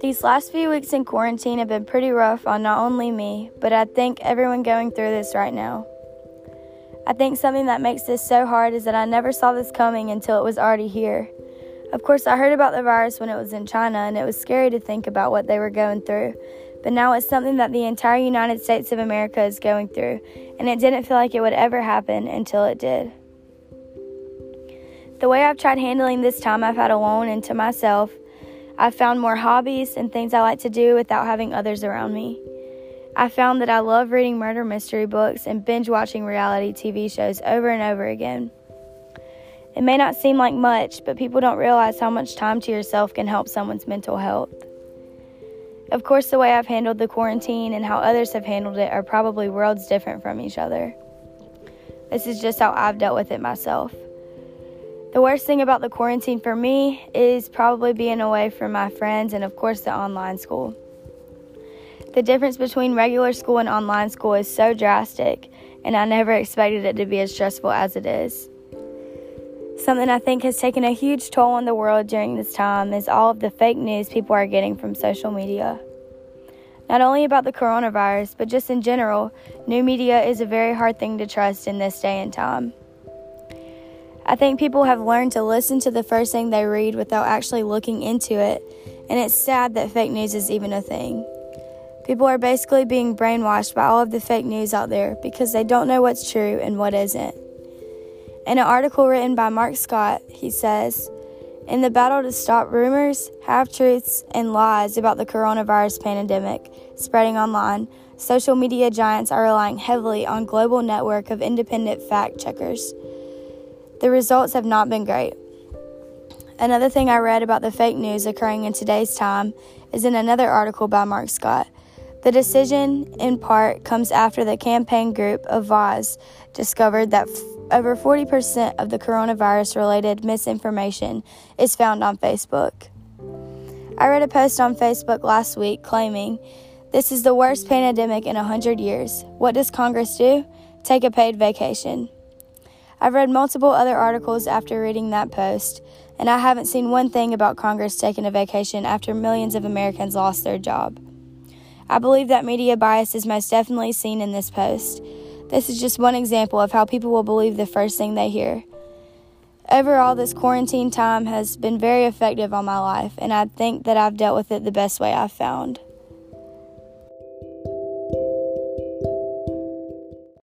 These last few weeks in quarantine have been pretty rough on not only me, but I think everyone going through this right now. I think something that makes this so hard is that I never saw this coming until it was already here. Of course, I heard about the virus when it was in China, and it was scary to think about what they were going through. But now it's something that the entire United States of America is going through, and it didn't feel like it would ever happen until it did. The way I've tried handling this time I've had alone and to myself I've found more hobbies and things I like to do without having others around me. I found that I love reading murder mystery books and binge watching reality TV shows over and over again. It may not seem like much, but people don't realize how much time to yourself can help someone's mental health. Of course, the way I've handled the quarantine and how others have handled it are probably worlds different from each other. This is just how I've dealt with it myself. The worst thing about the quarantine for me is probably being away from my friends and, of course, the online school. The difference between regular school and online school is so drastic, and I never expected it to be as stressful as it is. Something I think has taken a huge toll on the world during this time is all of the fake news people are getting from social media. Not only about the coronavirus, but just in general, new media is a very hard thing to trust in this day and time. I think people have learned to listen to the first thing they read without actually looking into it, and it's sad that fake news is even a thing. People are basically being brainwashed by all of the fake news out there because they don't know what's true and what isn't. In an article written by Mark Scott, he says, In the battle to stop rumors, half truths, and lies about the coronavirus pandemic spreading online, social media giants are relying heavily on global network of independent fact checkers the results have not been great. Another thing I read about the fake news occurring in today's time is in another article by Mark Scott. The decision, in part, comes after the campaign group Avaaz discovered that f- over 40% of the coronavirus related misinformation is found on Facebook. I read a post on Facebook last week claiming, This is the worst pandemic in 100 years. What does Congress do? Take a paid vacation. I've read multiple other articles after reading that post, and I haven't seen one thing about Congress taking a vacation after millions of Americans lost their job. I believe that media bias is most definitely seen in this post. This is just one example of how people will believe the first thing they hear. Overall, this quarantine time has been very effective on my life, and I think that I've dealt with it the best way I've found.